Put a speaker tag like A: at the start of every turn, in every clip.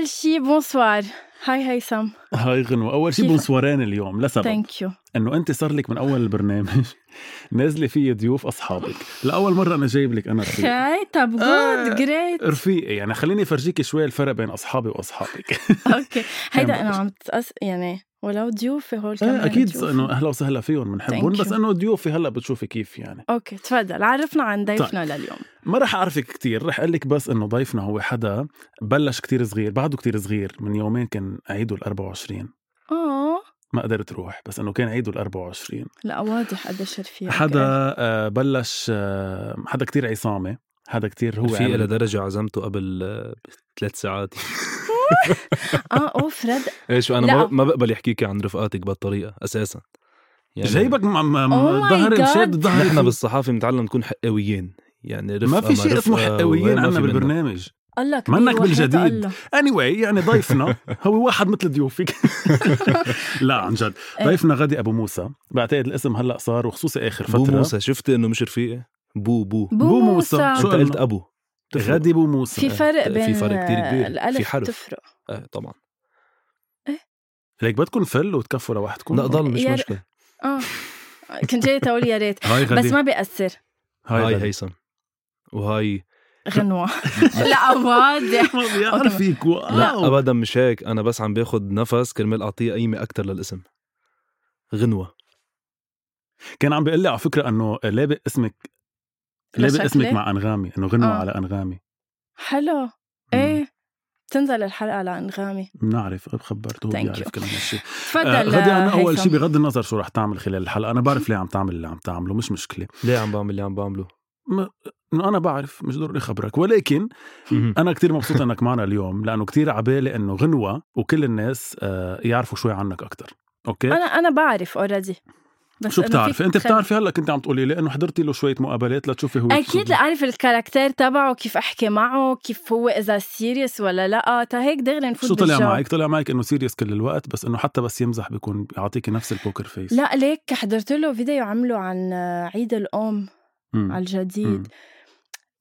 A: أول شي bonsoir hi هيثم
B: هاي غنوة أول شي bonsoirين اليوم. لسبب
A: thank you
B: إنه أنت صار لك من أول البرنامج نازلة فيه ضيوف أصحابك. لأول مرة أنا جايب لك أنا رفيق
A: okay طب
B: آه.
A: good great
B: رفيقي. يعني خليني افرجيك شوي الفرق بين أصحابي وأصحابك.
A: okay هيدا
B: يعني
A: أنا عم تقص يعني ولو ضيوفي هول كمان
B: آه أكيد
A: ضيوف.
B: إنه أهلا وسهلا فيهم بنحبهم بس. إنه ضيوفي هلأ بتشوفي كيف يعني.
A: okay تفضل عرفنا عن ضيفنا لليوم.
B: ما رح أعرفك كتير رح أقول لك بس إنه ضيفنا هو حدا بلش كتير صغير بعده كتير صغير من يومين كان عيده ال 24
A: آه.
B: ما قدرت أروح بس إنه كان عيده ال 24
A: لا واضح قديش رفيق.
B: حدا آه بلش آه حدا كتير عصامة حدا كتير هو
C: في
B: عمل-
C: لدرجة عزمته قبل آه، ثلاث ساعات.
A: آه اوف رد
C: إيش أنا
A: لا.
C: ما بقبل يحكيك عن رفقاتك بهالطريقة أساسا يعني
B: جايبك
A: Oh
B: ظهر. مشاد الظهر
C: نحن
B: فيه.
C: بالصحافة بنتعلم نكون حقاويين يعني رفقة
B: ما في شيء اسمه عنا
C: في منه.
B: بالبرنامج
A: الله كبير
B: منك بالجديد.
A: الله.
B: anyway يعني ضيفنا هو واحد مثل ضيوفك لا عن جد
A: إيه.
B: ضيفنا غدي أبو موسى بعتقد الاسم هلأ صار وخصوصي آخر فترة
C: بو موسى شفت إنه مش رفيقي بو بو
A: بو موسى
B: شو
C: أنت
B: قلنا؟
C: قلت أبو تفرق.
B: غدي بو موسى.
A: في فرق
C: في
A: بين
C: فرق كتير كبير.
A: الألف
C: في حرف.
A: تفرق.
C: آه طبعا.
B: ليك بدكم فل وتكفوا لوحدكم
C: لا ضل مش مشكلة.
A: آه. كنت جاي تقول يا ريت.
B: هاي
A: بس ما بيأثر.
C: هاي
B: غدي.
C: هيثم. وهاي
A: غنوة. لا واضح.
B: ما بيعرف فيك
C: لا. ابدا مش هيك. أنا بس عم باخد نفس كرمال أعطيه قيمة أكثر للاسم. غنوة.
B: كان عم بيقول لي على فكرة إنه لابق اسمك لابق
A: لشكلي؟
B: اسمك مع أنغامي إنه غنوه
A: آه.
B: على أنغامي.
A: حلو. إيه. تنزل الحلقة على أنغامي.
B: بنعرف خبرته هو بيعرف. كل هالشيء
A: تفضل
B: آه، غدي أنا
A: أول.
B: شيء بغض النظر شو رح تعمل خلال الحلقة أنا بعرف ليه عم تعمل اللي عم تعمله مش مشكلة.
C: ليه عم بعمل اللي عم بعمله؟
B: ما- إنه أنا بعرف مش ضروري خبرك. ولكن أنا كتير مبسوط إنك معنا اليوم لأنه كتير عبالي إنه غنوة وكل الناس آه، يعرفوا شوي عنك أكثر okay؟
A: أنا أنا بعرف already بس
B: شو بتعرفي؟
A: أنت
B: بتعرفي هلأ كنت عم تقولي لي إنه حضرتي له شوية مقابلات لتشوفي هو أكيد
A: لأعرف ال caractère تبعه كيف أحكي معه كيف هو إذا serious ولا لا. تا هيك دغري نفوت
B: شو طلع
A: بالجو.
B: معك؟ طلع معك إنه serious كل الوقت بس إنه حتى بس يمزح بيكون بيعطيكي نفس ال poker face
A: لا ليك حضرت له فيديو عمله عن عيد الأم
B: مم.
A: على الجديد.
B: مم.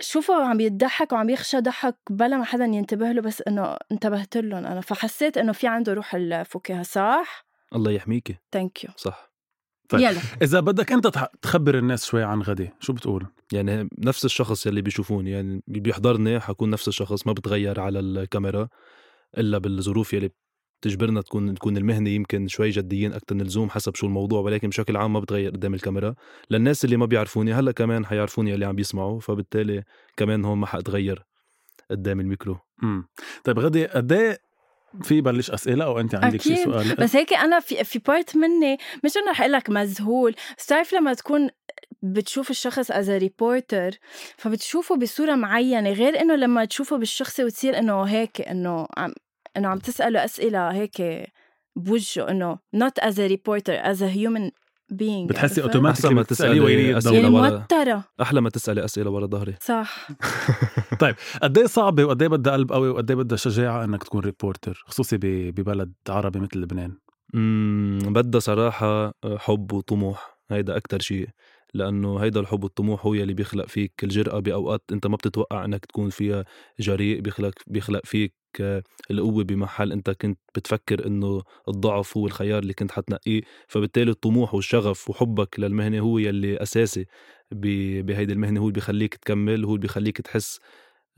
A: شوفه عم يضحك وعم يخشى ضحك بلا ما حدا ينتبه له بس إنه انتبهت لهم أنا. فحسيت إنه في عنده روح الفكاهة صح؟
C: الله يحميكي.
A: thank you
C: صح.
B: طيب.
A: يلا
B: إذا بدك أنت تخبر الناس شوي عن غدي شو بتقول
C: يعني نفس الشخص يلي بيشوفوني يعني اللي بيحضرني حكون نفس الشخص ما بتغير على الكاميرا إلا بالظروف يلي بتجبرنا تكون تكون المهنة يمكن شوي جديين أكثر من اللزوم حسب شو الموضوع ولكن بشكل عام ما بتغير قدام الكاميرا للناس اللي ما بيعرفوني هلأ كمان حيعرفوني اللي عم بيسمعوا فبالتالي كمان هون ما حأتغير قدام الميكرو
B: مم. طيب غدي قد إيه في بلش أسئلة أو أنت عندك شي. سؤال
A: بس هيك أنا في في part مني مش إنه رح أقول لك مذهول بس بتعرف لما تكون بتشوف الشخص as reporter فبتشوفه بصورة معينة غير إنه لما تشوفه بالشخصي وتصير إنه هيك إنه عم إنه عم تسأله أسئلة هيك بوجهه إنه not as a reporter as a human being
B: بتحسي؟ اوتوماتيك
C: أحسن ما
B: وين
C: أسئلة
A: يعني
B: يدور
C: ورا-
A: موترة.
C: أحلى ما تسألي أسئلة ورا ظهري.
A: صح.
B: قد إيه صعبة وقد إيه بدها قلب قوي وقد إيه بدها شجاعه إنك تكون ريبورتر خصوصي ببلد عربي مثل لبنان؟
C: امم بدها صراحة حب وطموح. هيدا أكتر شيء. لأنه هيدا الحب والطموح هو يلي بيخلق فيك. الجرأة بأوقات أنت ما بتتوقع أنك تكون فيها جريء بيخلق بيخلق فيك القوة بمحل أنت كنت بتفكر إنه الضعف هو الخيار اللي كنت حتنقيه فبالتالي الطموح والشغف وحبك للمهنة هو يلي أساسي بهيدي المهنة هو اللي بيخليك تكمل هو اللي بيخليك تحس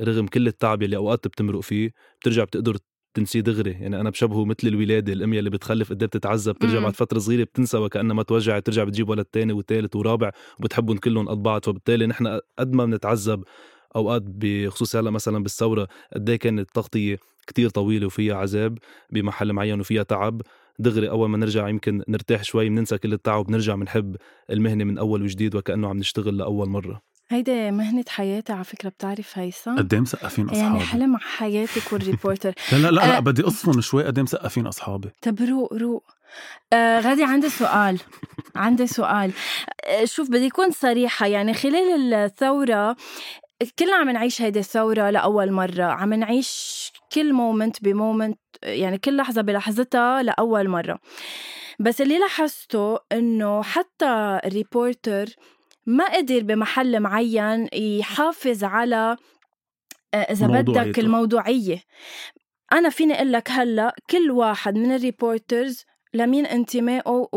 C: رغم كل التعب اللي أوقات بتمرق فيه بترجع بتقدر تنسيه دغري. يعني أنا بشبهه مثل الولادة الأم اللي بتخلف قد إيه بتتعذب بترجع بعد فترة صغيرة بتنسى وكأنها ما توجعت ترجع بتجيب ولد تاني وثالث ورابع وبتحبهم كلهم قد بعض فبالتالي نحن قد ما بنتعذب أوقات بخصوص هلأ مثلا بالثورة قد إيه كانت التغطيه كتير طويله وفيها عذاب بمحل معين وفيها تعب. دغري أول ما نرجع يمكن نرتاح شوي بننسى كل التعب وبنرجع بنحب المهنة من أول وجديد وكأنه عم نشتغل لأول مرة.
A: هيدي مهنة حياتي على فكرة بتعرف هيثم؟
B: قد إيه مسقفين أصحابي؟
A: يعني حلم حياتك وال reporter
B: لا لا لا, لا بدي أصفن شوي قد إيه مسقفين أصحابي.
A: طب روق روق. آه غدي عندي سؤال. عندي سؤال. آه شوف بدي أكون صريحة يعني خلال الثورة كلنا عم نعيش هيدي الثورة لأول مرة. عم نعيش كل moment ب moment يعني كل لحظة بلحظتها لأول مرة. بس اللي لاحظته إنه حتى ال reporter ما قدر بمحل معين يحافظ على آه، إذا بدك الموضوعية. أنا فيني أقول لك هلأ كل واحد من ال reporters لمين انتمائه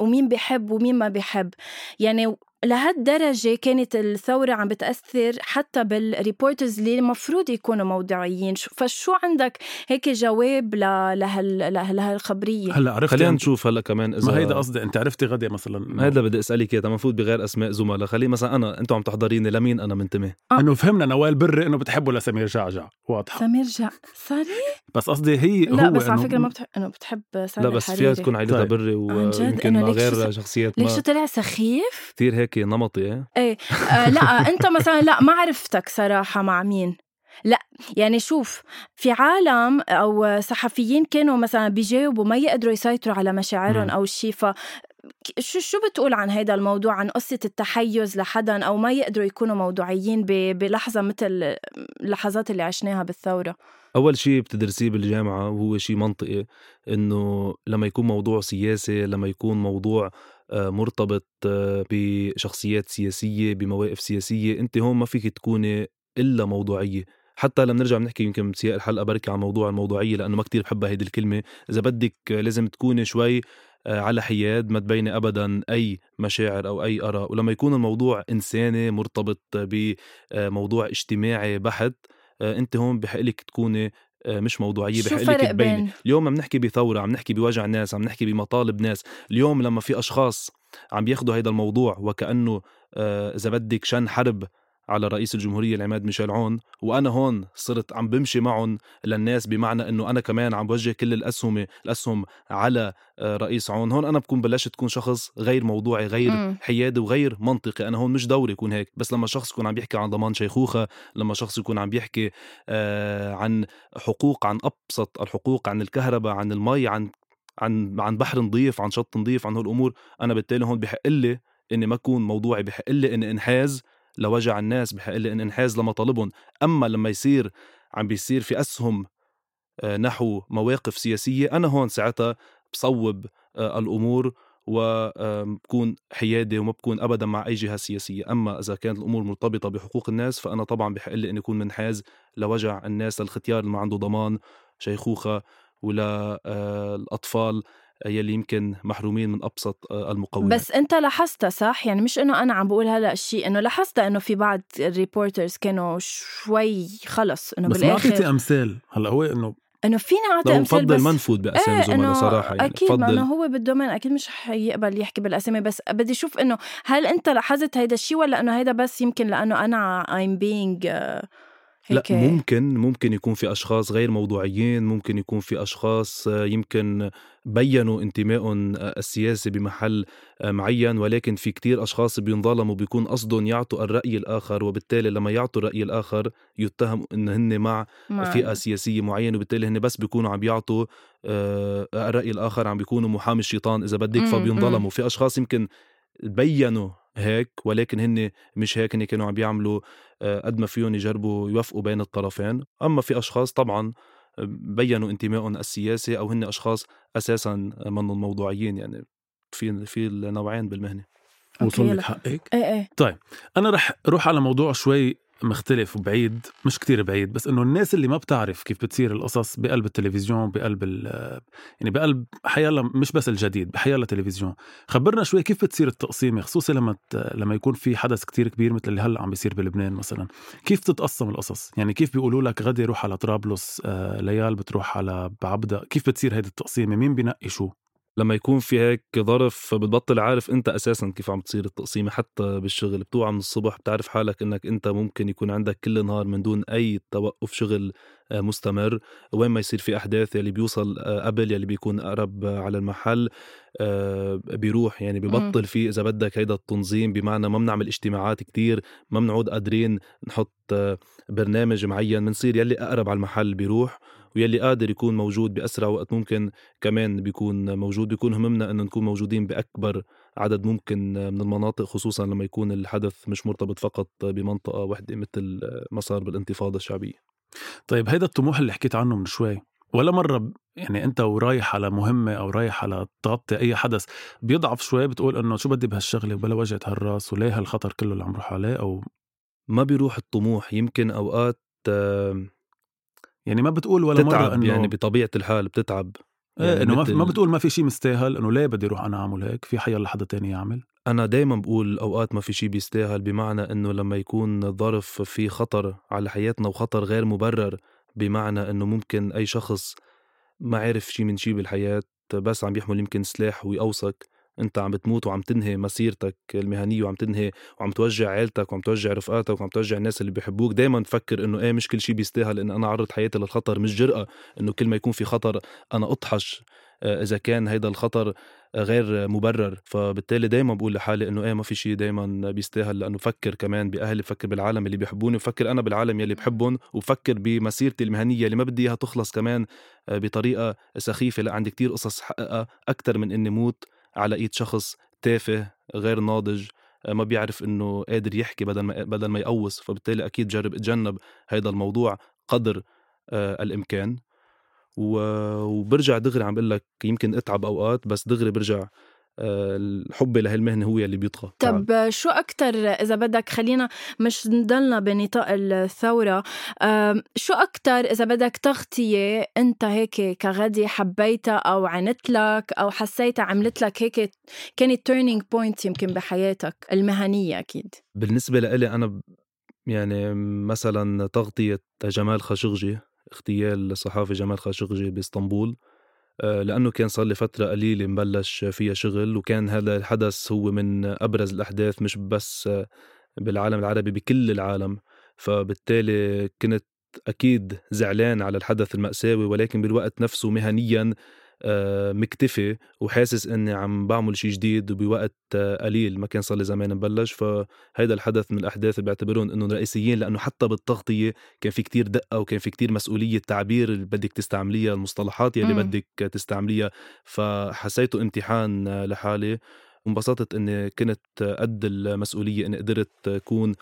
A: ومين بيحب ومين ما بيحب يعني لهالدرجة كانت الثورة عم بتأثر حتى بال reporters اللي المفروض يكونوا موضوعيين فشو عندك هيك جواب لهال لهالخبرية؟
C: هلا عرفت خلينا نشوف هلا كمان
B: اذا ما هيدا قصدي. أنت عرفتي غدا مثلا؟
C: هيدا بدي أسألك اياه المفروض بغير أسماء زملاء. خلي مثلا أنا أنتم عم تحضريني لمين أنا منتمي
B: آه. إنه فهمنا نوال بري إنه بتحبوا لسمير جعجع. واضحة.
A: سمير جع صاري
B: بس قصدي هي
A: لا هو بس على فكرة ما بتحب إنه بتحب
C: سامي لا بس فيها تكون عائلتها طيب. بري ويمكن غير شخصيات
A: ما ليش طلع سخيف؟
C: كثير هيك نمطي إيه,
A: إيه. آه لا أنت مثلا لا ما عرفتك صراحة مع مين. لا يعني شوف في عالم أو صحفيين كانوا مثلا بيجاوبوا ما يقدروا يسيطروا على مشاعرهم أو شيء ف شو شو بتقول عن هذا الموضوع عن قصة التحيز لحدا أو ما يقدروا يكونوا موضوعيين بلحظة مثل اللحظات اللي عشناها بالثورة؟
C: أول شيء بتدرسيه بالجامعة وهو شيء منطقي إنه لما يكون موضوع سياسي لما يكون موضوع آه، مرتبط آه، بشخصيات سياسية بمواقف سياسية أنت هون ما فيك تكوني إلا موضوعية. حتى لما نرجع بنحكي يمكن بسياق الحلقة بركي عن موضوع الموضوعية لأنه ما كتير بحبها هيدي الكلمة. إذا بدك لازم تكوني شوي آه، على حياد ما تبيني ابدا أي مشاعر أو أي أراء. ولما يكون الموضوع إنساني مرتبط بموضوع اجتماعي بحت انت هون بحق لك تكوني آه، مش موضوعية بحق لك تبيني اليوم عم نحكي بثورة عم نحكي بوجع ناس عم نحكي بمطالب ناس. اليوم لما في أشخاص عم بياخذوا هذا الموضوع وكأنه آه، إذا بدك شن حرب على رئيس الجمهورية العماد ميشيل عون وأنا هون صرت عم بمشي معهم للناس بمعنى أنه أنا كمان عم بوجه كل الأسهم الأسهم على آه، رئيس عون. هون أنا بكون بلشت تكون شخص غير موضوعي غير م. حيادي وغير منطقي. أنا هون مش دوري يكون هيك. بس لما شخص يكون عم بيحكي عن ضمان شيخوخة لما شخص يكون عم بيحكي آه عن حقوق عن أبسط الحقوق عن الكهرباء عن المي عن عن عن بحر نظيف عن شط نظيف عن هالامور أنا بالتالي هون بحق لي إني ما أكون موضوعي بحق لي إني أنحاز لوجع الناس بحق لي ان انحاز لمطالبهم أما لما يصير عم بيصير في أسهم آه، نحو مواقف سياسية أنا هون ساعتها بصوب آه، الأمور وبكون حيادي وما بكون ابدا مع أي جهة سياسية، أما إذا كانت الأمور مرتبطة بحقوق الناس فأنا طبعا بحق لي إني أكون منحاز لوجع الناس للختيار اللي ما عنده ضمان شيخوخة ولا آه، الأطفال. يلي يمكن محرومين من أبسط آه، المقومات
A: بس أنت لاحظتها صح؟ يعني مش إنه أنا عم بقول هلا الشيء إنه لاحظتها إنه في بعض ال reporters كانوا شوي خلص إنه
B: بس
A: بالآخر
B: بس ما اعطيتي أمثال. هلا هو إنه
A: إنه فينا أعطي أمثال
C: بفضل ما نفوت بأسامي إيه زملاء صراحة
A: يعني. أكيد ما إنه هو بال domaine أكيد مش حيقبل يحكي بالأسامي بس بدي أشوف إنه هل أنت لاحظت هيدا الشيء ولا إنه هيدا بس يمكن لأنه أنا I'm being uh,
C: لا ممكن ممكن يكون في أشخاص غير موضوعيين ممكن يكون في أشخاص آه، يمكن بينوا انتمائهم آه، السياسي بمحل آه، معين ولكن في كتير أشخاص بينظلموا بيكون قصدهم يعطوا الرأي الآخر وبالتالي لما يعطوا الرأي الآخر يتهم إن هن مع فئة سياسية معينة وبالتالي هن بس بيكونوا عم بيعطوا الرأي الآخر عم بيكونوا محامي الشيطان إذا بدك فبينظلموا. في أشخاص يمكن بينوا هيك ولكن هن مش هيك هن كانوا عم بيعملوا قد ما فيهم يجربوا يوفقوا بين الطرفين. أما في أشخاص طبعا بينوا انتمائهم السياسي أو هن أشخاص أساسا منهم موضوعيين يعني في في النوعين بالمهنة.
B: وصل لك. حقك؟
A: إيه إيه.
B: طيب أنا رح روح على موضوع شوي مختلف وبعيد مش كتير بعيد بس إنه الناس اللي ما بتعرف كيف بتصير القصص بقلب التلفزيون بقلب يعني بقلب حيالله مش بس الجديد بحيالله تلفزيون. خبرنا شوي كيف بتصير التقسيمة خصوصا لما لما يكون في حدث كتير كبير مثل اللي هلأ عم بيصير بلبنان مثلا. كيف تتقسم القصص؟ يعني كيف بيقولوا لك غدي روح على طرابلس آه، ليال بتروح على بعبدة؟ كيف بتصير هيدي التقسيمة؟ مين بينقي شو؟
C: لما يكون في هيك ظرف بتبطل عارف أنت أساسا كيف عم تصير التقسيمة حتى بالشغل. بتوعى من الصبح بتعرف حالك إنك أنت ممكن يكون عندك كل نهار من دون أي توقف شغل آه، مستمر. وين ما يصير في أحداث يلي بيوصل آه، قبل يلي بيكون أقرب على المحل آه، بيروح. يعني ببطل في إذا بدك هيدا التنظيم بمعنى ما بنعمل اجتماعات كتير ما بنعود قادرين نحط برنامج معين. بنصير يلي أقرب على المحل بيروح. ويلي قادر يكون موجود بأسرع وقت ممكن كمان بيكون موجود بيكون هممنا أنه نكون موجودين بأكبر عدد ممكن من المناطق خصوصا لما يكون الحدث مش مرتبط فقط بمنطقة واحدة مثل ما صار بالانتفاضة الشعبية.
B: طيب هيدا الطموح اللي حكيت عنه من شوي ولا مرة يعني أنت ورايح على مهمة أو رايح على تغطي أي حدث بيضعف شوي بتقول إنه شو بدي بهالشغلة وبلا وجهة هالرأس وليه هالخطر كله اللي عم روح عليه أو
C: ما بيروح الطموح. يمكن أوقات
B: يعني ما بتقول ولا
C: مرة
B: إنه
C: يعني بطبيعة الحال بتتعب.
B: إيه، يعني إنه ما بتقول ما في شيء مستاهل إنه ليه بدي أروح أنا أعمل هيك؟ في حيلا لحدا تاني يعمل.
C: أنا دايما بقول أوقات ما في شيء بيستاهل بمعنى إنه لما يكون ظرف في خطر على حياتنا وخطر غير مبرر بمعنى إنه ممكن أي شخص ما عرف شيء من شيء بالحياة بس عم يحمل يمكن سلاح ويقوصك انت عم بتموت وعم تنهي مسيرتك المهنية وعم تنهي وعم توجع عيلتك وعم توجع رفقاتك وعم توجع الناس اللي بيحبوك دائما تفكر إنه إيه مش كل شيء بيستاهل إن أنا أعرض حياتي للخطر مش جرأة إنه كل ما يكون في خطر أنا أطحش آه، إذا كان هيدا الخطر غير مبرر. فبالتالي دائما بقول لحالي إنه إيه ما في شيء دائما بيستاهل لأنه بفكر كمان بأهلي بفكر بالعالم اللي بيحبوني بفكر أنا بالعالم يلي بحبهم وبفكر بمسيرتي المهنية اللي ما بدي إياها تخلص كمان آه، بطريقة سخيفة. لا عندي كتير قصص حققها أكثر من إني موت. على إيد شخص تافه غير ناضج آه، ما بيعرف إنه قادر يحكي بدل ما بدل ما يقوص فبالتالي أكيد جرب اتجنب هذا الموضوع قدر آه، الإمكان. وبرجع دغري عم بقول لك يمكن أتعب أوقات بس دغري برجع الحب لهالمهنة هو اللي بيطغى.
A: طب شو أكتر إذا بدك خلينا مش نضلنا بنطاق الثورة شو أكتر إذا بدك تغطية أنت هيك كغدي حبيتها أو عنت لك أو حسيتها عملت لك هيك كانت turning point يمكن بحياتك المهنية أكيد؟
C: بالنسبة لإلي أنا يعني مثلا تغطية جمال خاشقجي اغتيال الصحافي جمال خاشقجي بإسطنبول لأنه كان صار لي فترة قليلة مبلش فيها شغل وكان هذا الحدث هو من أبرز الأحداث مش بس بالعالم العربي بكل العالم. فبالتالي كنت أكيد زعلان على الحدث المأساوي ولكن بالوقت نفسه مهنيا آه، مكتفي وحاسس إني عم بعمل شيء جديد وبوقت آه، قليل ما كان صار لي زمان مبلش فهيدا الحدث من الأحداث اللي بعتبرهم انه رئيسيين لأنه حتى بالتغطية كان في كتير دقة وكان في كتير مسؤولية تعبير اللي بدك تستعمليها المصطلحات يلي بدك تستعمليها. فحسيته امتحان لحالي. وانبسطت إني كنت قد المسؤولية إني قدرت أكون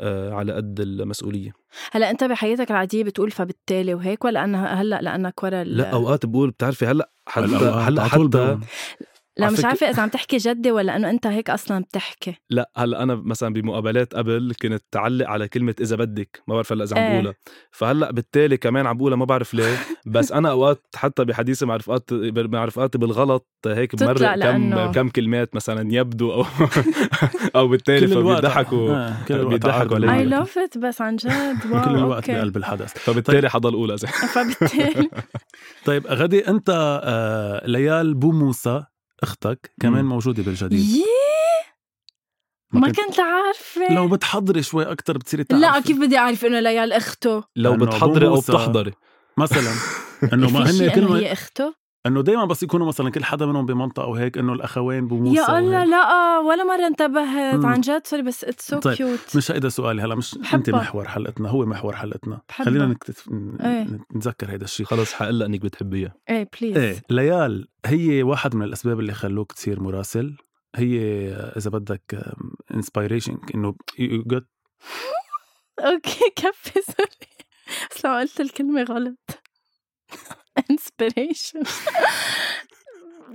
C: آه، على قد المسؤولية.
A: هلأ أنت بحياتك العادية بتقول فبالتالي وهيك ولا انها هلأ لأنك ورا
C: لأ أوقات بقول بتعرفي هلأ حتى هلا حتى
A: لا مش عارفة إذا عم تحكي جدي ولا انه أنت هيك أصلا بتحكي.
C: لا هلأ أنا مثلا بمقابلات قبل كنت تعلق على كلمة إذا بدك ما بعرف هلأ إذا عم إيه. بقولها. فهلأ بالتالي كمان عم بقولها ما بعرف ليه. بس أنا أوقات حتى بحديثي مع رفقاتي مع رفقاتي بالغلط هيك بمرق كم كم كلمات مثلا يبدو أو أو بالتالي فبيضحكوا
B: آه. بيضحكوا
A: علي اي لاف ات بس عن جد
B: واو كل الوقت بقلب الحدث.
C: فبالتالي طيب. حضل اولى
A: فبالتالي.
B: طيب غدي أنت آه ليال بو موسى أختك كمان مم. موجودة بالجديد.
A: ييه ما كنت عارفة
B: لو بتحضري شوي أكتر بتصيري
A: تعرفي. لا كيف بدي أعرف إنه ليال أخته.
C: لو بتحضري أو بتحضري.
B: مثلا. إنه ما هن
A: كل هي أخته؟
B: إنه دائما بس يكونوا مثلا كل حدا منهم بمنطقة وهيك إنه الأخوين بموسى
A: يا الله لا ولا مرة انتبهت. عن جد. sorry بس it's so cute
B: مش هيدا سؤالي هلا مش بحبه. انت محور حلقتنا هو محور حلقتنا. بحبه. خلينا نكتف... إيه. نتذكر هيدا الشيء
C: خلص حقلها إنك بتحبيها.
A: إيه please
B: إيه ليال هي واحد من الأسباب اللي خلوك تصير مراسل. هي إذا بدك inspiration إنه you get
A: okay كفي sorry بس لو قلت الكلمة غلط. inspiration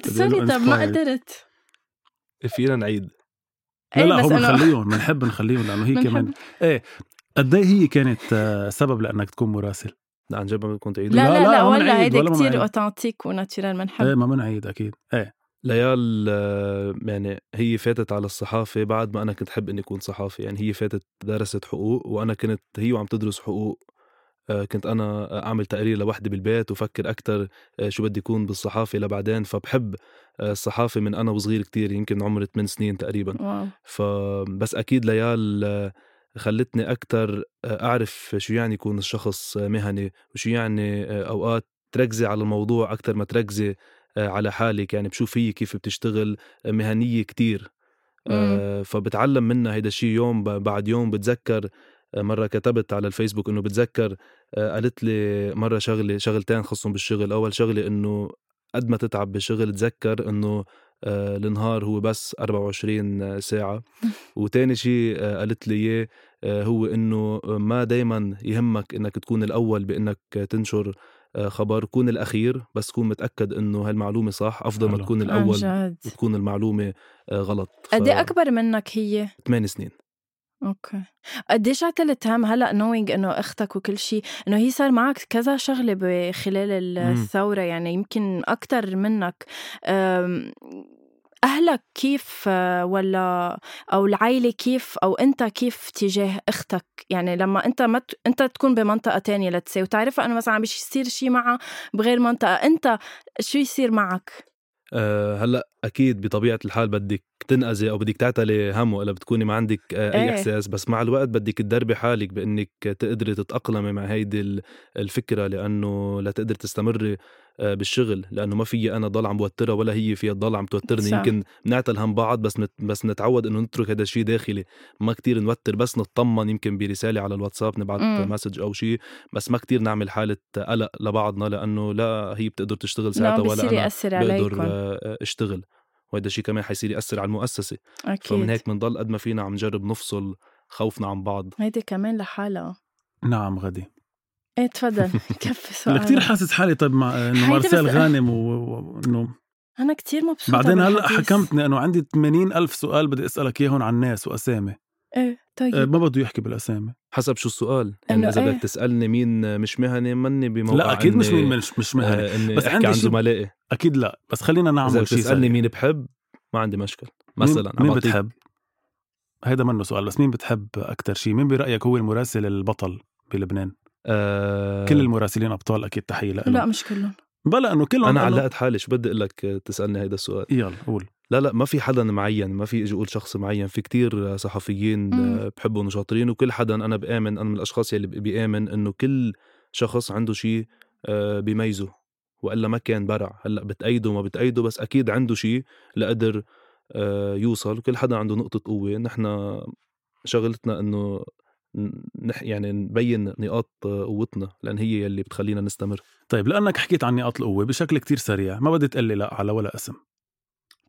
A: sorry طب ما قدرت.
C: فينا نعيد.
B: لا لا هو بنخليهم بنحب نخليهم لأنه هي كمان. إيه قد إيه هي كانت آه، سبب لأنك تكون مراسل؟
C: لا عن جد ما بدكم تعيدوا
A: لا
B: لا،
A: لا
B: لا،
A: ولا هيدي
B: بنعيد.
A: authentic و
B: natural إيه
A: بنحب
B: ما بنعيد أكيد. إيه.
C: ليال آه، يعني هي فاتت على الصحافة بعد ما أنا كنت حب إني أكون صحافي. يعني هي فاتت درست حقوق وأنا كنت هي وعم تدرس حقوق. كنت أنا أعمل تقرير لوحدي بالبيت وفكر أكتر آه، شو بدي يكون بالصحافة لبعدين فبحب آه، الصحافة من أنا وصغير كتير يمكن عمري 8 سنين تقريبا.
A: واو.
C: فبس أكيد ليال آه، خلتني أكتر آه، أعرف شو يعني يكون الشخص آه، مهني وشو يعني آه، أوقات تركزي على الموضوع أكتر ما تركزي آه، على حالك. يعني بشوف هي كيف بتشتغل آه، مهنية كتير. آه، فبتعلم منها هيدا الشيء يوم بعد يوم بتذكر مرة كتبت على الفيسبوك إنه بتذكر آه، قالت لي مرة شغلة شغلتين خصهم بالشغل. أول شغلة إنه قد ما تتعب بالشغل تذكر إنه آه، النهار هو بس 24 ساعة. وتاني شيء آه، قالت لي إياه آه، هو إنه ما دايما يهمك إنك تكون الأول بإنك تنشر خبر كون الأخير بس كون متأكد إنه هالمعلومة صح أفضل ما. تكون
A: جد.
C: وتكون المعلومة آه، غلط.
A: قد إيه أكبر منك هي؟
C: 8 سنين.
A: okay. قديش عتلت هم هلأ نوينج إنه أختك وكل شيء إنه هي صار معك كذا شغلة بخلال
B: مم.
A: الثورة يعني يمكن أكثر منك. أهلك كيف ولا أو العائله كيف أو أنت كيف تجاه أختك؟ يعني لما أنت ما ت... أنت تكون بمنطقة تانية let's say وتعرفها انه مثلا عم يصير شيء معها بغير منطقة أنت شو يصير معك؟
C: هلأ أكيد بطبيعة الحال بدك تنأذي أو بدك تعتلي هم ولا بتكوني ما عندك أه أي
A: إيه.
C: إحساس بس مع الوقت بدك تدربي حالك بإنك تقدري تتأقلمي مع هيدي ال- الفكرة لأنه لتقدر تستمري بالشغل لأنه ما في أنا ضل عم بوترها ولا هي فيها تضل عم توترني.
A: صح.
C: يمكن بنعتل هم بعض بس نت بس نتعود إنه نترك هذا الشيء داخلي. ما كتير نوتر بس نطمن يمكن برسالة على الواتساب نبعت
A: مم.
C: message أو شيء بس ما كتير نعمل حالة قلق لبعضنا لأنه لا هي بتقدر تشتغل ساعتها ولا
A: أنا
C: بقدر
A: عليكم.
C: آه، أشتغل. وهذا الشيء كمان حيصير يأثر على المؤسسة.
A: أكيد.
C: فمن هيك بنضل قد ما فينا عم نجرب نفصل خوفنا عن بعض.
A: هيدي كمان لحالها.
B: نعم غدي
A: إيه تفضل. كفي سؤال
B: أنا كثير حاسس حالي. طيب مع
A: إنه
B: مارسيل غانم و- وانه
A: أنا كتير مبسوطة
B: بعدين هلا. حكمتني؟ انه عندي 80 ألف سؤال بدي أسألك اياهم عن ناس وأسامي.
A: إيه طيب.
B: أه، ما بده يحكي بالأسامي.
C: حسب شو السؤال. يعني إذا
A: إيه.
C: بدك تسألني مين مش مهني مني بموقع
B: لا أكيد مش مين مش مش مهني.
C: آه،
B: بس عندي
C: عن
B: شي-
C: زملائي.
B: أكيد لا. بس خلينا
C: إذا
B: نعمل شيء
C: بتسالني
B: سريع.
C: مين بحب ما عندي مشكل. مثلا
B: مين, مين بتحب؟ هيدا منه سؤال بس مين بتحب أكثر شيء؟ مين برأيك هو المراسل البطل بلبنان؟
C: آه
B: كل المراسلين أبطال أكيد تحية
A: لا
B: لهم
A: مش كلهم.
B: بلا إنه كلهم أنا
C: علقت حالي شو بدي أقول لك تسألني هيدا السؤال؟
B: يلا قول.
C: لا لا ما في حدا معين ما في إجي أقول شخص معين في كتير صحفيين بحبهم وشاطرين وكل حدا أنا بآمن أنا من الأشخاص يلي بيآمن إنه كل شخص عنده شيء آه، بيميزه وإلا ما كان برع. هلأ بتأيده وما بتأيده بس أكيد عنده شيء لقدر آه، يوصل. كل حدا عنده نقطة قوة. نحن شغلتنا إنه نح يعني نبين نقاط قوتنا لأن هي يلي بتخلينا نستمر
B: طيب لأنك حكيت عن نقاط القوة بشكل كتير سريع ما بدي تقلي لا على ولا اسم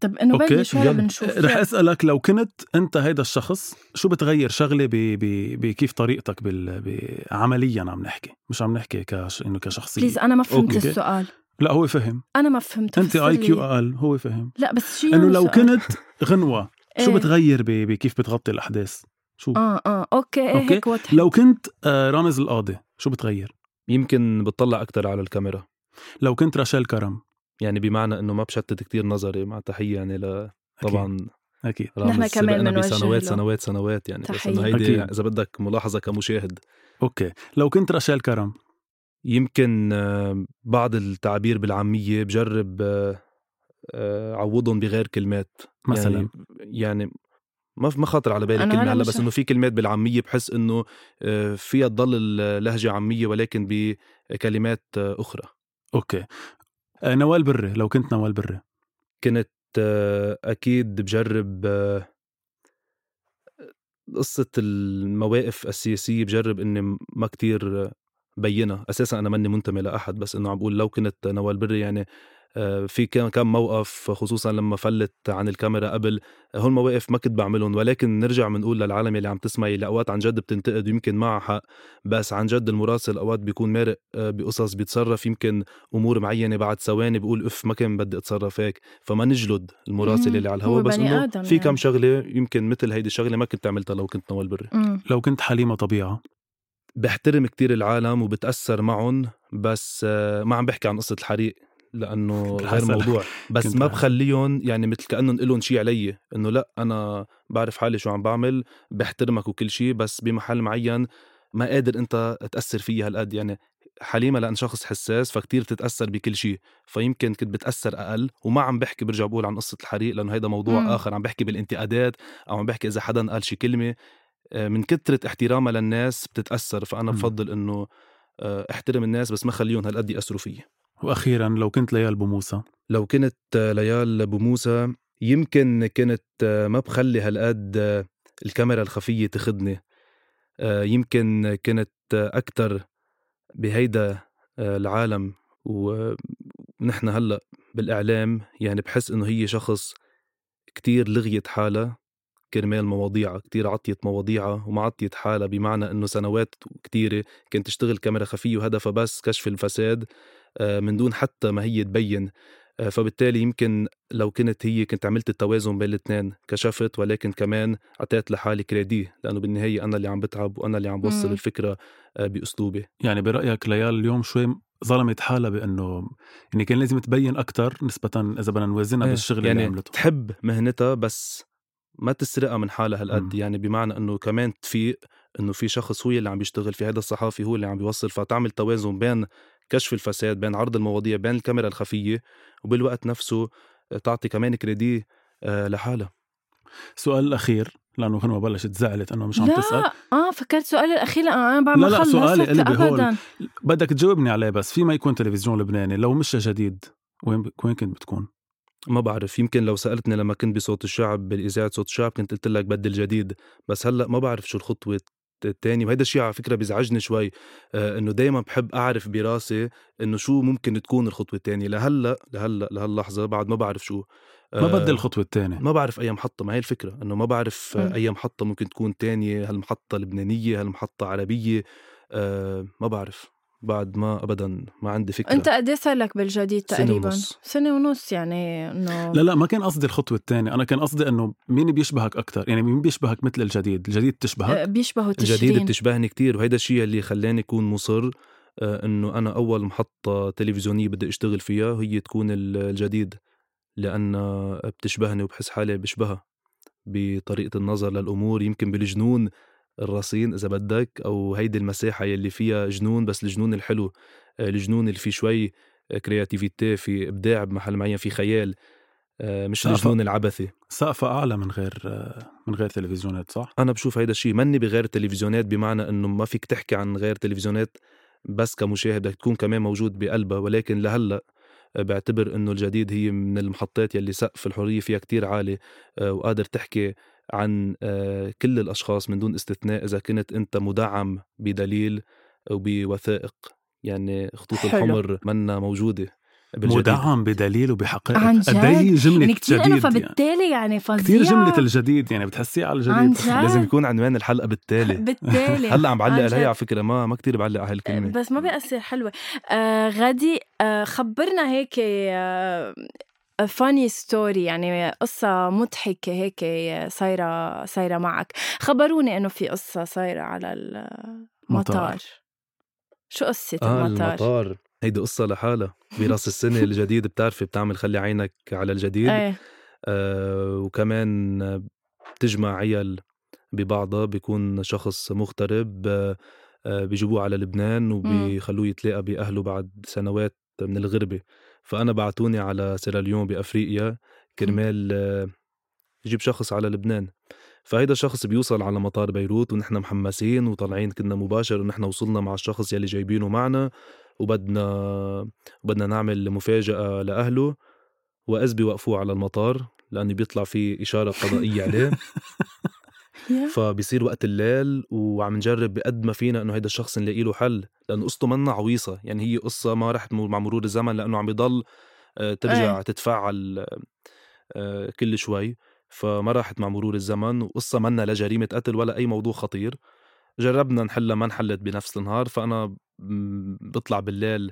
A: طب
B: إنه
A: بلش ولا
C: يلا.
A: بنشوف
B: رح أسألك لو كنت أنت هيدا الشخص شو بتغير شغلة بكيف طريقتك بال... ب... عمليا عم نحكي مش عم نحكي كش... إنه كشخصية
A: بليز أنا ما فهمت
B: أوكي.
A: السؤال
B: لا هو فهم
A: أنا ما فهمت
B: أنت
A: آي.
B: كيو أقل هو فهم
A: لا بس شو إنه
B: لو
A: سؤال؟
B: كنت غنوة شو
A: إيه.
B: بتغير. بكيف بتغطي الأحداث شو؟
A: آه آه أوكي إيه
B: أوكي.
A: هيك وضح
B: لو كنت آه، رامز القاضي شو بتغير؟
C: يمكن بتطلع أكثر على الكاميرا.
B: لو كنت راشيل كرم.
C: يعني بمعنى إنه ما بشتت كتير نظري مع تحية يعني ل
B: أكيد.
C: طبعا
B: أكيد.
C: رامز.
A: نحن كمان
C: بسنوات
A: له.
C: سنوات سنوات يعني. بس
A: تحية.
C: انه هيدي
B: أكيد.
C: إذا بدك ملاحظة كمشاهد.
B: أوكي. لو كنت راشيل كرم.
C: يمكن آه، بعض التعابير بالعامية بجرب آه، عوضهم بغير كلمات.
B: مثلا؟
C: يعني يعني ما ما خاطر على بالي كلمة
A: هلا
C: بس إنه في كلمات بالعامية بحس إنه آه، فيها تضل اللهجة عامية ولكن بكلمات آه، أخرى.
B: okay. آه، نوال بري لو كنت نوال بري.
C: كنت أكيد بجرب قصة المواقف السياسية بجرب إني ما كتير بينها. أساسا أنا ماني منتمي لأحد بس إنه عم بقول لو كنت نوال بري يعني آه، في كان كم موقف خصوصا لما فلت عن الكاميرا قبل هول مواقف ما كنت بعملهم ولكن نرجع بنقول للعالم اللي عم تسمعي اللي أوقات عن جد بتنتقد ويمكن معها حق بس عن جد المراسل أوقات بيكون مارق آه، بقصص بيتصرف يمكن أمور معينة بعد ثواني بقول اف ما كان بدي أتصرف هيك فما نجلد المراسل. اللي على
A: هو
C: الهواء بس
A: إنه
C: في كم
A: يعني.
C: شغلة يمكن مثل هيدي الشغلة ما كنت عملتها لو كنت نوال بري.
B: لو كنت حليمة طبيعة
C: بحترم كتير العالم وبتأثر معهم بس آه، ما عم بحكي عن قصة الحريق لأنه غير موضوع. بس ما بخليهم يعني مثل كأنهم لهم شيء علي. إنه لأ أنا بعرف حالي شو عم بعمل بحترمك وكل شيء بس بمحل معين ما قادر أنت تأثر فيي هالقد. يعني حليمة لأن شخص حساس فكتير بتتأثر بكل شيء فيمكن كنت بتأثر أقل وما عم بحكي برجع بقول عن قصة الحريق لأنه هيدا موضوع م. آخر. عم بحكي بالانتقادات أو عم بحكي إذا حدا قال شي كلمة. آه، من كثره احترامها للناس بتتأثر. فأنا. بفضل إنه آه، أحترم الناس بس ما خليهم هالقد يأثروا فيي.
B: وأخيرا لو كنت ليال أبو موسى.
C: لو كنت ليال أبو موسى يمكن كنت ما بخلي هالقد الكاميرا الخفية تخدني. يمكن كنت أكثر بهيدا العالم ونحن هلأ بالإعلام يعني بحس إنه هي شخص كتير لغيت حالها. كرمال مواضيعها كتير عطيت مواضيعها وما عطيت حالها بمعنى إنه سنوات كتيرة كانت تشتغل كاميرا خفية وهدفها بس كشف الفساد. من دون حتى ما هي تبين. آه، فبالتالي يمكن لو كنت هي كنت عملت التوازن بين الاثنين كشفت ولكن كمان أعطيت لحالي كريدي لأنه بالنهاية أنا اللي عم بتعب وأنا اللي عم بوصل مم. الفكرة آه، بأسلوبي.
B: يعني برأيك ليال اليوم شوي ظلمت حالها بأنه يعني كان لازم تبين أكثر نسبة إذا بدنا نوازنها
C: إيه
B: بالشغل
C: يعني
B: اللي عملته؟
C: تحب مهنتها بس ما تسرقها من حالها هالقد. يعني بمعنى إنه كمان تفيق إنه في شخص هو اللي عم بيشتغل في هذا الصحافي هو اللي عم بيوصل فتعمل توازن بين كشف الفساد بين عرض المواضيع بين الكاميرا الخفية وبالوقت نفسه تعطي كمان كريدي آه، لحالها
B: السؤال الأخير لأنه كان ما بلشت زعلت إنه مش عم
A: لا.
B: تسأل
A: آه فكرت سؤالي الأخير أنا بعد ما
B: لا لا سؤالي قلبي هون بدك تجاوبني عليه بس في ما يكون تلفزيون لبناني لو مش جديد وين وين كنت بتكون؟
C: ما بعرف يمكن لو سألتني لما كنت بصوت الشعب بالإذاعة صوت الشعب كنت قلت لك بدل جديد بس هلأ ما بعرف شو الخطوة التاني وهذا الشيء على فكرة بيزعجني شوي آه إنه دائما بحب أعرف براسي إنه شو ممكن تكون الخطوة الثانية لهلأ لهلأ لهاللحظة بعد ما بعرف شو
B: آه ما بدي الخطوة الثانية
C: ما بعرف اي محطه ما هي الفكرة إنه ما بعرف م. اي محطه ممكن تكون تانية هل لبنانية هل محطه عربية آه ما بعرف. بعد ما ابدا ما عندي فكرة.
A: أنت قد إيه صار لك بالجديد تقريبا؟
C: سنه ونص.
A: سنة ونص يعني إنه
B: لا لا ما كان قصدي الخطوة الثانية. أنا كان قصدي إنه مين بيشبهك أكثر يعني مين بيشبهك مثل الجديد؟ الجديد بتشبهك؟
A: آه، بيشبهه تشرين
C: الجديد بتشبهني كتير وهيدا الشيء اللي خلاني اكون مصر آه، إنه أنا أول محطة تلفزيونية بدي أشتغل فيها هي تكون الجديد لأن بتشبهني وبحس حالي بشبهها بطريقة النظر للأمور. يمكن بالجنون الرصين إذا بدك أو هيدي المساحة يلي فيها جنون بس الجنون الحلو آه، الجنون اللي فيه شوي كرياتيفيتي في إبداع بمحل معين في خيال آه، مش الجنون العبثي.
B: سقفها أعلى من غير من غير تلفزيونات صح؟
C: أنا بشوف هيدا الشيء مني بغير التلفزيونات بمعنى إنه ما فيك تحكي عن غير تلفزيونات بس كمشاهد بدك تكون كمان موجود بقلبها ولكن لهلأ آه، بعتبر إنه الجديد هي من المحطات يلي سقف الحرية فيها كتير عالي وقادر تحكي عن آه، كل الأشخاص من دون استثناء إذا كنت أنت مدعم بدليل وبوثائق يعني خطوط حلو. الحمر منا موجودة
B: بالجديد. مدعم بدليل وبحقائق.
A: عن جد قد
B: إيه جملة
A: يعني كتير جديد فبالتالي يعني فظيع
B: كثير جملة الجديد يعني بتحسيها على الجديد.
A: عن جد.
C: لازم يكون عنوان الحلقة بالتالي.
A: بالتالي.
C: هلأ عم بعلق عليها على فكرة ما ما كثير بعلق على هالكلمة.
A: بس ما بيأثر حلوة. آه غادي آه خبرنا هيك آه فاني ستوري يعني قصة مضحكة هيك صايرة صايرة معك. خبروني إنه في قصة صايرة على المطار. شو قصة
C: آه
A: المطار؟
C: المطار. هيدي قصة لحالها. براس السنة الجديد بتعرفي بتعمل خلي عينك على الجديد.
A: إيه.
C: آه وكمان بتجمع عيال ببعضها بيكون شخص مغترب آه بيجيبوه على لبنان وبيخلوه يتلاقى بأهله بعد سنوات من الغربة. فأنا بعتوني على سيراليون بأفريقيا كرمال يجيب شخص على لبنان. فهيدا الشخص بيوصل على مطار بيروت ونحن محمسين وطالعين كنا مباشر ونحن وصلنا مع الشخص يلي جايبينه معنا وبدنا بدنا نعمل مفاجأة لأهله. وإذ بيوقفوه على المطار لأنه بيطلع في إشارة قضائية عليه. فبصير وقت الليل وعم نجرب بقد ما فينا إنه هيدا الشخص نلاقي له حل لأنه قصته منا عويصة. يعني هي قصة ما رح مع مرور الزمن لأنه عم بيضل آه، ترجع أيه. تتفاعل آه، كل شوي. فما راحت مع مرور الزمن وقصة منا لجريمة قتل ولا أي موضوع خطير. جربنا نحلها ما انحلت بنفس النهار. فأنا بطلع بالليل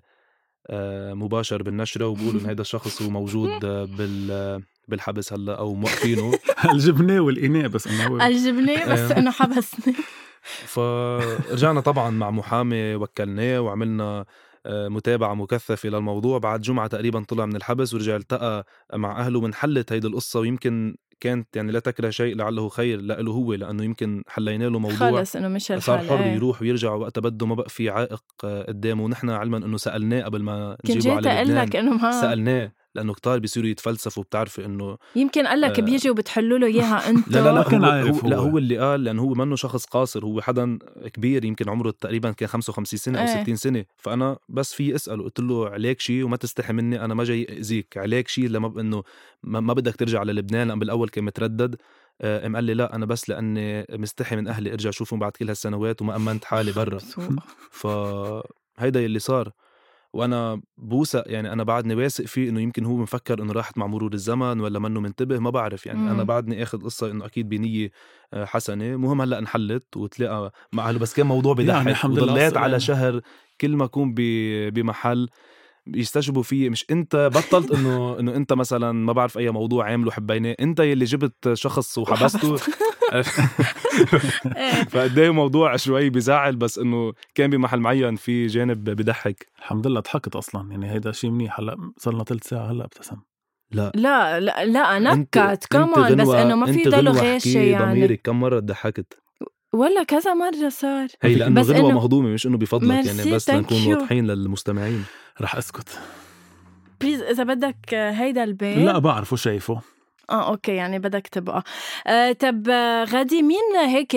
C: آه، مباشر بالنشرة وبقول إن هذا الشخص هو موجود بال بالحبس هلا أو موقفينه.
B: الجبنة والإناء بس إنه هو.
A: الجبنة بس إنه حبسني
C: فرجعنا طبعا مع محامي وكلناه وعملنا آه، متابعة مكثفة للموضوع. بعد جمعة تقريبا طلع من الحبس ورجع التقى مع أهله من حلت هيدي القصة. ويمكن كانت يعني لا تكره شيء لعله خير له هو لأنه يمكن حلينا له موضوع.
A: خلص إنه مش
C: صار حر
A: إيه.
C: يروح ويرجع وقت بده ما بقى في عائق آه، قدامه. ونحن علما إنه سألناه قبل ما
A: كنت جيت
C: لبنان.
A: لك إنه ما
C: سألناه. لأنه كتار بيصيروا يتفلسفوا بتعرفي إنه
A: يمكن قال لك
C: آه.
A: بيجي وبتحلوا له إياها انت
C: لا لا لا
B: كان
C: هو,
B: عارف
C: هو لا
B: هو.
C: هو اللي قال لأنه هو منه شخص قاصر هو حدا كبير يمكن عمره تقريبا كان 55 سنة أو
A: إيه.
C: 60 سنة فأنا بس في أسأله قلت له عليك شيء وما تستحي مني أنا ما جاي اذيك عليك شيء لما إنه ما, ما بدك ترجع على لبنان لأن بالأول كان متردد آه، قام قال لي لا أنا بس لأني مستحي من أهلي ارجع اشوفهم بعد كل هالسنوات وما أمنت حالي برا فهيدا يلي صار وأنا بوثق يعني أنا بعدني واثق فيه إنه يمكن هو مفكر إنه راحت مع مرور الزمن ولا منه منتبه ما بعرف يعني
A: مم.
C: أنا بعدني آخذ قصة إنه أكيد بنية آه، حسنة مهم هلأ انحلت وتلاقى مع اهله بس كان موضوع
B: يعني
C: بضحك
B: الحمد لله
C: وضليت
B: على السلامة.
C: شهر كل ما أكون بمحل يستجبوا فيي مش انت بطلت انه انه انت مثلا ما بعرف أي موضوع عامله حبيناه. انت يلي جبت شخص وحبسته. فقد إيه موضوع شوي بزعل بس انه كان بمحل معين في جانب بضحك
B: الحمد لله ضحكت أصلا. يعني هيدا شيء منيح. هلأ صرنا ثلث ساعة هلأ ابتسم.
C: لا.
A: لا لا لا نكت. كمان بس إنه ما في
C: غنوة
A: غاشة
C: احكي
A: يعني.
C: ضميرك كم مرة ضحكت؟
A: ولا كذا مرة صار.
C: هي لأنه
A: بس
C: غنوة
A: إنه-
C: مهضومه مش إنه بفضلك يعني بس لنكون. واضحين للمستمعين.
B: رح أسكت.
A: please إذا بدك آه، هيدا البيت.
B: لا بعرفه شايفه.
A: آه okay يعني بدك تبقى. آه طب غادي مين هيك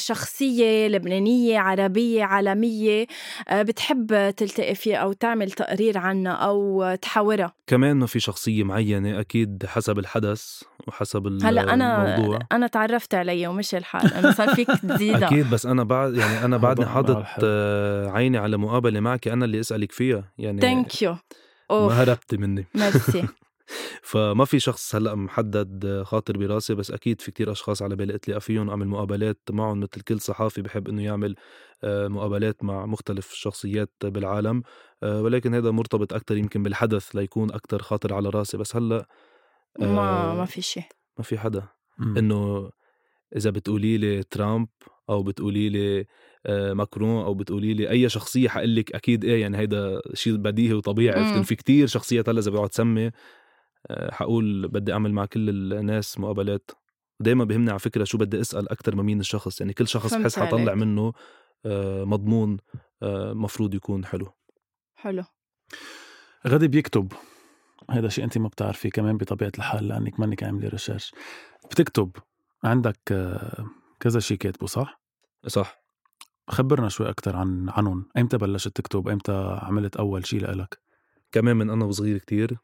A: شخصية لبنانية عربية عالمية آه بتحب تلتقي فيها أو تعمل تقرير عنها أو تحاورها؟
C: كمان ما في شخصية معينة أكيد حسب الحدث وحسب
A: هلأ أنا
C: الموضوع.
A: أنا تعرفت عليها ومش الحال أنا صار فيك تزيدها.
C: أكيد بس أنا بعد يعني أنا بعدني حاطط عيني على مقابلة معك أنا اللي أسألك فيها. يعني
A: ثانك يو
C: ما هربتي مني.
A: ميرسي
C: فما في شخص هلأ محدد خاطر براسي بس أكيد في كتير أشخاص على بالي اتلاقى فيهم اعمل مقابلات معهم مثل كل صحافي بحب إنه يعمل آه، مقابلات مع مختلف الشخصيات بالعالم آه، ولكن هذا مرتبط أكثر يمكن بالحدث ليكون أكثر خاطر على راسي بس هلأ
A: ما
C: آه،
A: ما في شيء.
C: ما في حدا. إنه إذا بتقولي لي ترامب أو بتقولي لي ماكرون أو بتقولي لي أي شخصية حقول لك أكيد إيه يعني هيدا شيء بديهي وطبيعي في كتير شخصيات هلأ إذا بقعد سمي حقول بدي أعمل مع كل الناس مقابلات. دايما بهمني على فكرة شو بدي أسأل أكثر ما مين الشخص. يعني كل شخص بحس حطلع. منه آه، مضمون آه، مفروض يكون حلو.
A: حلو.
B: غادي بيكتب. هذا شيء أنت ما بتعرفيه كمان بطبيعة الحال لأنك منك عامله ريسيرش بتكتب عندك آه، كذا شيء كاتبه صح؟
C: صح.
B: خبرنا شوي أكثر عن عنهم. ايمتى بلشت تكتب؟ ايمتى عملت أول شيء لإلك؟
C: كمان من أنا وصغير كتير.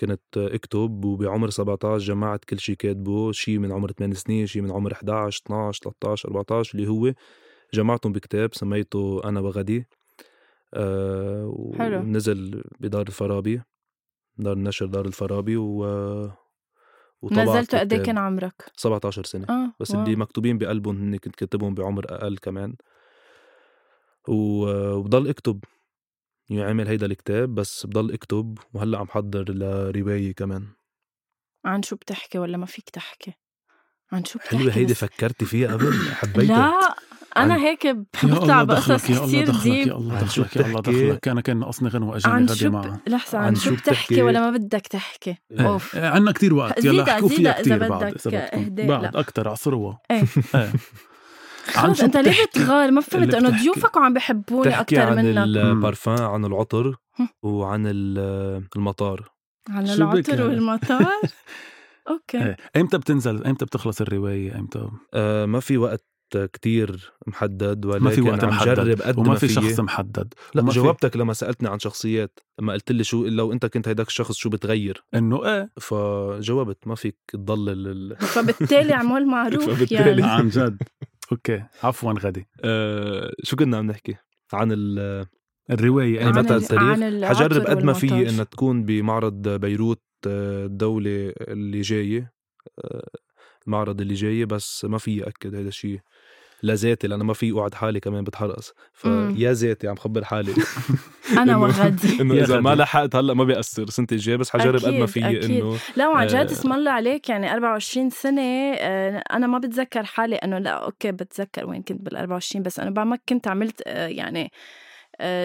C: كنت اكتب وبعمر 17 جمعت كل شيء كاتبه شيء من عمر 8 سنين شيء من عمر 11 12 13 14 اللي هو جمعتهم بكتاب سميته أنا وغدي آه
A: حلو.
C: ونزل بدار الفارابي دار النشر دار الفارابي و
A: نزلته قد
C: الكتاب.
A: كان عمرك؟
C: 17 سنة
A: آه
C: بس
A: واو.
C: اللي مكتوبين بقلبهم هن كنت كاتبهم بعمر أقل كمان و- وبضل أكتب يعني عمل هيدا الكتاب بس بضل اكتب وهلأ عم حضر لرواية كمان
A: عن شو بتحكي ولا ما فيك تحكي؟ عن شو بتحكي
C: حلوة هيدي؟ فكرتي فيها قبل حبيتها
A: لا أنا
C: عن-
A: هيك بطلع
B: الله
A: بقصص
B: دخلك يا الله
A: كثير
B: دخلك
A: deep
B: يا الله
C: عن شو
B: دخلك يا الله؟ دخلك أنا كان ناقصني غنوة اجاني
A: عن
B: غدي
A: شو
B: معها
A: ب... لحظة عن,
C: عن
A: شو بتحكي؟ ولا ما بدك تحكي؟
B: إيه،
A: أوف
B: إيه، عنا كتير وقت يلا احكوا فيها كتير بعد
A: بدك
B: إذا بدكم.
A: إهداء،
B: بعد. أكثر عصروة
A: إيه.
B: عن
A: خلص
B: شو
A: انت ليه؟ بتغار ما فهمت
B: إنه.
A: ضيوفك وعم بحبوني
C: تحكي
A: أكثر
C: عن
A: منك
C: البارفان عن العطر. وعن ال- المطار
A: عن العطر؟ والمطار okay
B: إيه. ايمتى بتنزل ايمتى بتخلص الرواية ايمتى
C: آه ما في وقت كتير محدد ولكن
B: ما في وقت
C: عم
B: محدد
C: جرب قد
B: وما
C: ما
B: في. شخص محدد
C: لا
B: في-
C: جاوبتك لما سألتني عن شخصيات لما قلت لي شو لو أنت كنت هيداك الشخص شو بتغير
B: إنه إيه
C: فجاوبت ما فيك تضلل ال...
A: فبالتالي عمول معروف
C: فبالتالي.
A: يعني
B: عن جد okay. عفوا غدي
C: آه شو كنا عم نحكي؟ عن ال
B: الرواية
C: يعني متى
A: ال-
C: التاريخ. حجرب قد ما في. انها تكون بمعرض بيروت آه، الدولة اللي جاية. آه، المعرض اللي جاي بس ما في أكد هذا الشيء لذاتي لأنه ما في اوعد حالي كمان بتحرقص. فيا ذاتي عم خبر حالي أنا
A: وغدي
B: إنه
C: إذا ما. لحقت هلأ ما بيأثر السنة الجايه بس حجرب قد ما في. إنه
A: لا وعن جد
C: آه.
A: اسم الله عليك يعني 24 سنة آه، أنا ما بتذكر حالي إنه لا أوكي بتذكر وين كنت بال 24 بس أنا بعد ما كنت عملت آه، يعني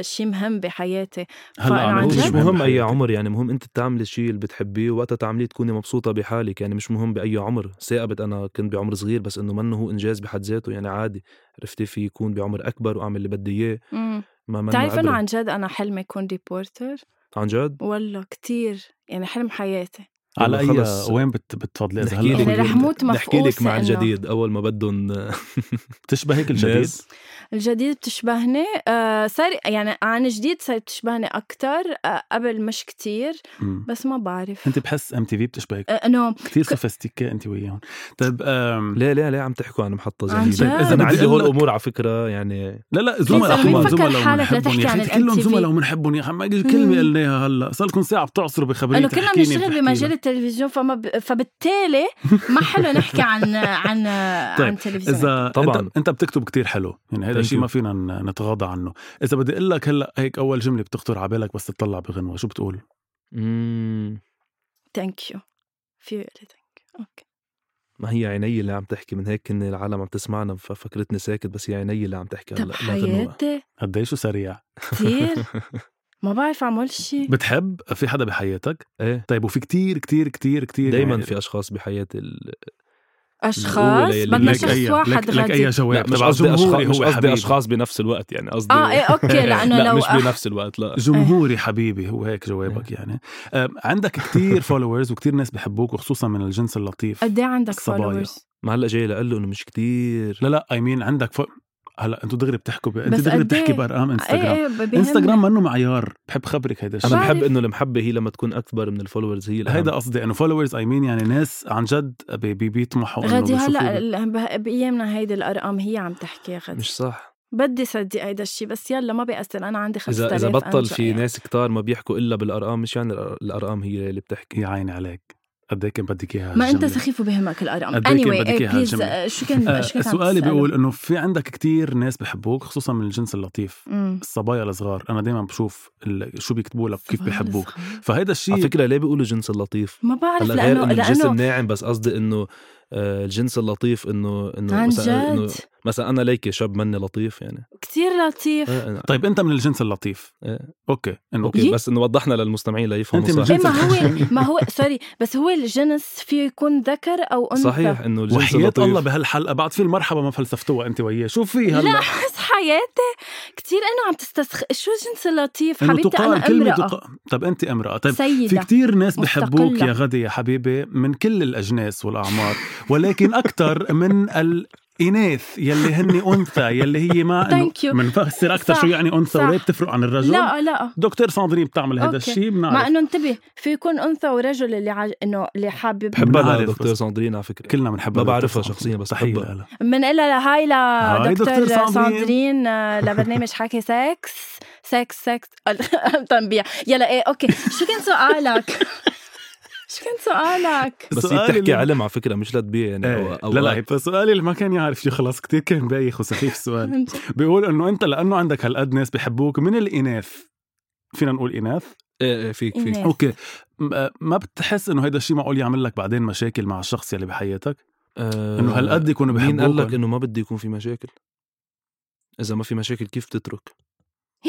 A: شيء مهم بحياتي. هلأ
B: عم
C: مش
B: مهم
C: مهم
B: أي.
C: عمر يعني مهم أنت تعملي الشيء اللي بتحبيه وقتها تعمليه تكوني مبسوطة بحالك يعني مش مهم بأي عمر. ثاقبت أنا كنت بعمر صغير بس إنه منه هو إنجاز بحد ذاته يعني عادي. عرفتي في يكون بعمر أكبر وأعمل اللي بدي
A: إياه.
C: ما
A: بتعرف
C: عبرة.
A: عن جد أنا حلمي أكون ريبورتر؟
C: عن جد؟
A: والله كتير يعني حلم حياتي.
B: على أي
C: خلص.
B: وين بت... بتفضلي
C: إذا
B: هلا
A: يعني رح موت
C: نحكي لك مع
A: إنه-
C: الجديد أول ما بدهم
B: بتشبهك الجديد
A: الجديد بتشبهني آه صار يعني عن جديد صارت بتشبهني أكتر آه قبل مش كتير. بس ما بعرف
B: أنت بحس MTV بتشبهك
A: آه، إنه
B: كثير sophistiqué أنت وياهم طيب.
C: ليه ليه ليه عم تحكوا عن
A: محطة
C: جديدة
A: جد؟
B: إذا
C: عندي هول
B: أقول لك-
C: الأمور على فكرة يعني
B: لا لا زملاء زملاء
A: لتحكي
B: يا
A: عن أخي
B: كلهم. زملاء وبنحبهم يا أخي ما
A: كلمة.
B: قلناها هلا صار لكم ساعة بتعصروا بخبريه
A: إنه كلنا بنشتغل بمجال. التلفزيون فما ب... فبالتالي ما حلو نحكي عن عن
B: طيب،
A: عن تلفزيون
B: اذا
C: طبعاً.
B: أنت, انت بتكتب كتير حلو يعني هذا
C: Thank
B: الشيء
C: you.
B: ما فينا ن- نتغاضى عنه. إذا بدي أقول لك هلأ هيك أول جملة بتخطر على بالك بس تطلع بغنوة شو بتقول؟
C: مم.
A: thank you في thank you okay.
C: ما هي عيني اللي عم تحكي؟ من هيك كن العالم عم تسمعنا ففكرتني ساكت بس هي عيني اللي عم تحكي. هلأ.
A: حياتي.
B: قديش سريع.
A: كثير ما بعرف اعمل شيء
B: بتحب؟ في حدا بحياتك؟
C: إيه.
B: طيب وفي كتير كتير كتير كتير
C: دايما
B: يعني
C: في أشخاص بحياتي ال... أشخاص؟
A: بدنا شخص
B: أي
A: واحد
B: لك, لك
A: أي
B: جواب.
C: لا مش قصدي اشخاص مش قصدي أشخاص بنفس الوقت يعني قصدي
A: آه إيه okay لأنه
C: لا
A: لو
C: مش
A: أح-
C: بنفس الوقت لا.
B: جمهوري حبيبي هو هيك جوابك يعني. أم، عندك كتير followers وكتير ناس بحبوك وخصوصا من الجنس اللطيف.
A: قد إيه عندك
B: الصبايا.
A: followers
C: ما هلأ جاي لقول له إنه مش كتير.
B: لا لا اي مين عندك ف... هلا أنتوا دغري بتحكوا ب... انت دغري بتحكي
A: إيه؟
B: بأرقام انستغرام
A: إيه إيه بيهمني.
B: انستغرام منه معيار بحب خبرك هيدا الشيء
A: أنا.
C: بحب إنه المحبة هي لما تكون أكبر من ال followers هي الأهم.
B: هيدا قصدي إنه followers اي مين يعني ناس عن جد بي- بي- بيطمحوا بيشوفوا
A: هلأ بايامنا هيدي الأرقام هي عم تحكي يا غدي
C: مش صح
A: بدي صدق هيدا الشيء بس يلا ما بيأثر أنا عندي 5000
C: إذا اذا بطل في
A: يعني.
C: ناس كتار ما بيحكوا إلا بالأرقام مش يعني الأرقام هي اللي بتحكي
B: يا عيني عليك قد إيه كان بدك إياها
A: ما
B: أنت؟
A: سخيف وبهمك الأرقام
B: قد إيه كان
A: anyway
B: بدك إيه
A: بليز
B: هالجملة؟
A: شو كان
B: آه
A: شو عم
B: سؤالي؟ بيقول إنه في عندك كتير ناس بحبوك خصوصا من الجنس اللطيف
A: مم.
B: الصبايا الصغار أنا دايما بشوف شو بيكتبوا لك كيف
A: الصغار.
B: فهيدا الشيء
C: على فكرة ليه بيقولوا جنس اللطيف
A: ما بعرف
C: هلا غير
A: لأنه
C: إنه الجنس
A: لأنه
C: الناعم بس قصدي إنه آه، الجنس اللطيف انه إنه
A: عن جد
C: مثلا أنا ليكي شاب مني لطيف يعني.
A: كتير لطيف.
C: آه، آه،
B: طيب أنت من الجنس اللطيف.
C: إيه.
B: أوكي
C: إنه
A: أوكي.
C: بس إنه وضحنا للمستمعين ليفهموا صح
B: جنس
A: إيه ما هو. ما هو سوري بس هو الجنس فيه يكون ذكر أو أنثى.
C: صحيح إنه الجنس
B: وحياة
C: اللطيف.
B: الله بهالحلقة بعد في المرحبا ما فلسفتوها أنت وياه. شو في
A: لا
B: هلا
A: بس حياتي كتير انه عم تستسخ شو الجنس اللطيف؟ حبيبتي
B: تقال
A: أنا
B: كلمة
A: امرأة.
B: تق... طب أنت امرأة. طيب في
A: سيدة.
B: كتير ناس بحبوك. يا غدي يا حبيبي من كل الأجناس والأعمار ولكن أكثر من الإناث يلي هن أنثى يلي هي ما إنه
A: Thank you.
B: منفسر أكثر
A: صح،
B: شو يعني أنثى
A: صح.
B: وليه بتفرق عن الرجل
A: لا لا
B: دكتور ساندرين بتعمل هذا. الشيء
A: مع إنه انتبه في يكون أنثى ورجل اللي عج... إنه اللي حابب
C: بحبها دكتور. ساندرين على فكرة
B: كلنا بنحبها
C: ما بعرفها. شخصياً بس بحبها.
B: لها.
A: بنقلها لهاي
B: هاي
A: لدكتور
B: دكتور ساندرين.
A: لبرنامج حكي سكس سكس سكس تنبيع يلا إيه okay شو كان سؤالك؟ شو كان سؤالك؟
C: بس هي
B: سؤالي
C: بتحكي
B: اللي-
C: علم على فكرة مش لتبيع يعني
B: إيه
C: أو
B: لا لا فسؤالي اللي ما كان يعرف يخلص كتير كان بايخ وسخيف السؤال بيقول إنه أنت لأنه عندك هالقد ناس بحبوك من الإناث؟ فينا نقول إناث؟
C: إيه إيه فيك فيك.
A: إناث.
B: okay. ما بتحس إنه هيدا الشيء معقول يعمل لك بعدين مشاكل مع الشخص يلي بحياتك؟
C: آه،
B: إنه هالقد يكونوا
C: مين
B: بحبوك
C: قال لك إنه ما بدي يكون في مشاكل؟ إذا ما في مشاكل كيف تترك؟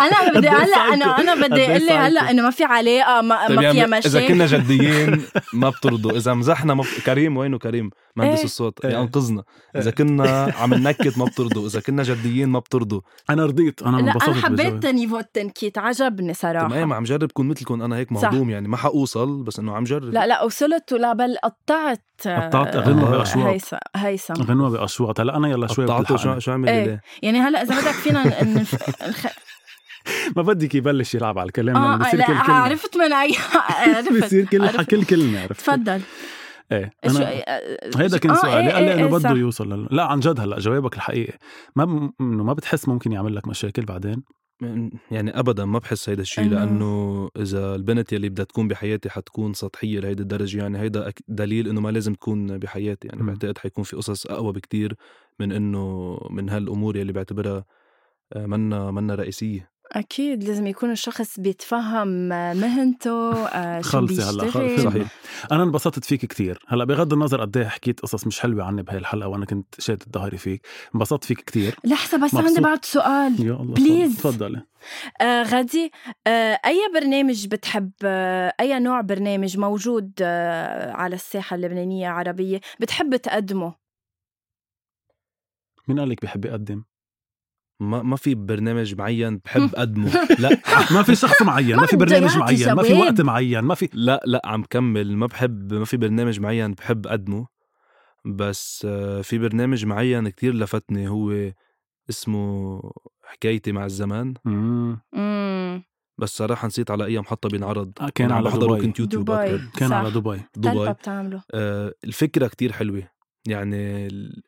A: أنا بدي
B: إيه هلأ
A: أنا؟
B: أنا
A: بدي
B: إيه
A: أقول لي؟ هلأ إنه ما في علاقة ما,
C: طيب
A: ما
C: يعني
A: فيها
C: إذا
A: مشاكل
C: كنا جديين ما بترضوا إذا مزحنا ما. كريم وينه كريم مهندس
A: إيه.
C: الصوت
B: إيه.
C: ينقذنا اذا
B: إيه.
C: كنا عم ننكت ما بترضوا إذا كنا جديين ما بترضوا
B: أنا رضيت أنا
A: لا أنا حبيت
B: بالجواب.
A: نيفو التنكيت عجبني
C: طب إيه ما
A: صراحة
C: عم جرب كون مثلكم أنا هيك. مهضوم يعني ما حوصل بس إنه عم جرب
A: لا لا وصلت ولا بل قطعت
B: قطعت
A: آه،
B: غنوة
C: بأشواط.
A: هيثم هيثم
B: غنوة بأشواط هلا أنا يلا شوي
C: قطعته شو. شو عمل
A: إيه.
C: ليه
A: يعني هلأ إذا بدك فينا.
B: ما بدك يبلش يلعب على الكلام
A: آه
B: لأنه بصير
A: لا
B: كل كلمة
A: عرفت من اي عرفت
B: بصير كل
A: عرفت.
B: كل كلمة عرفت
A: تفضل إيه
B: أنا هيدا كان
A: آه،
B: سؤالي.
A: إيه،
B: قال لي
A: إيه،
B: إنه
A: إيه، صح.
B: بده يوصل لل... لا عن جد هلأ جوابك الحقيقي. ما ب... إنه ما بتحس ممكن يعمل لك مشاكل بعدين؟
C: يعني ابدا ما بحس هيدا الشيء لأنه إذا البنت يلي بدها تكون بحياتي حتكون سطحية لهيدي الدرجة يعني هيدا دليل إنه ما لازم تكون بحياتي. يعني. بعتقد حيكون في قصص أقوى بكتير من إنه من هالأمور يلي بعتبرها آه، منا منا رئيسية.
A: أكيد لازم يكون الشخص بيتفهم مهنته آه، شو
B: خلصي هلا
A: بيشتغل.
B: خلصي
C: صحيح.
B: أنا انبسطت فيك كتير. هلا بغض النظر قد إيه حكيت قصص مش حلوة عني بهي الحلقة وأنا كنت شادد ظهري فيك انبسطت فيك كتير.
A: لحظة بس
B: مبسوط.
A: عندي بعد سؤال.
B: يا الله
A: Please.
B: تفضلي.
A: آه غادي آه أي برنامج بتحب آه أي نوع برنامج موجود آه على الساحة اللبنانية عربية بتحب تقدمه؟
B: مين قال لك بحب يقدم؟
C: ما ما في برنامج معين بحب أقدمه. لا.
B: ما في شخص معين ما في برنامج معين ما في. وقت معين ما في
C: لا لا عم كمل. ما بحب ما في برنامج معين بحب أقدمه. بس آه، في برنامج معين كتير لفتني. هو اسمه حكايتي مع الزمان. بس صراحة نسيت على اي محطه بينعرض
B: آه، كان على
C: بحضره
B: دبي.
C: كنت يوتيوب
A: دبي.
B: كان
A: صح.
B: على دبي.
C: دبي
A: بتعمله.
C: آه، الفكرة كتير حلوة. يعني ال-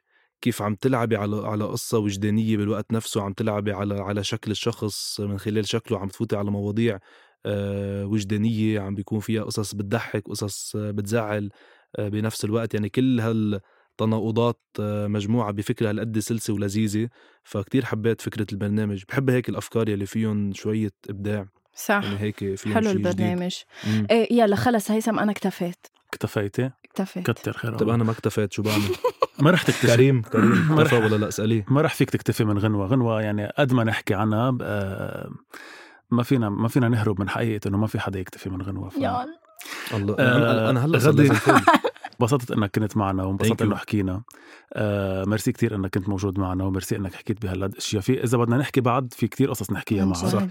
C: كيف عم تلعبي على على قصة وجدانية بالوقت نفسه عم تلعبي على على شكل الشخص من خلال شكله عم تفوتي على مواضيع آه، وجدانية عم بيكون فيها قصص بتضحك قصص بتزعل آه، بنفس الوقت. يعني كل هالتناقضات آه، مجموعة بفكرة هالقد سلسة ولذيذة. فكتير حبيت فكرة البرنامج. بحب هيك الأفكار يلي فيهم شوية إبداع.
A: صح.
C: يعني هيك فيهم
A: حلو. البرنامج. إيه يلا خلص هيثم أنا اكتفيت.
B: اكتفيتي؟
A: اكتفيت.
B: كتر خير
C: طب. أنا ما اكتفيت شو بعمل؟
B: ما رح تكتفي.
C: كريم كريم.
B: ما
C: اكتفى
B: رح-
C: ولا لا اسأليه.
B: ما رح فيك تكتفي من غنوة. غنوة يعني قد ما نحكي عنها ما فينا ما فينا نهرب من حقيقة إنه ما في حدا يكتفي من غنوة. ف...
C: الله
B: آه،
C: أنا هلأ
B: غدي. انبسطت إنك كنت معنا وانبسطت
C: you.
B: إنه حكينا. آه ميرسي كتير إنك كنت موجود معنا وميرسي إنك حكيت بهالقد اشياء في إذا بدنا نحكي بعد في كتير قصص نحكيها معك.
A: جد.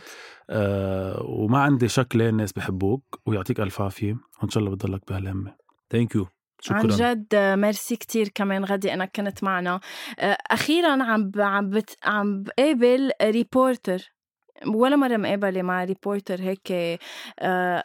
B: آه وما عندي شك ليه الناس بحبوك ويعطيك ألف عافية. وإن شاء الله بتضلك بهالهمة.
C: thank you
A: عن
C: شكرا.
A: جد آه، ميرسي كتير كمان غدي إنك كنت معنا. آه، أخيرا عم ب- عم بت عم بقابل reporter ولا مرة مقابلة مع reporter هيك آه،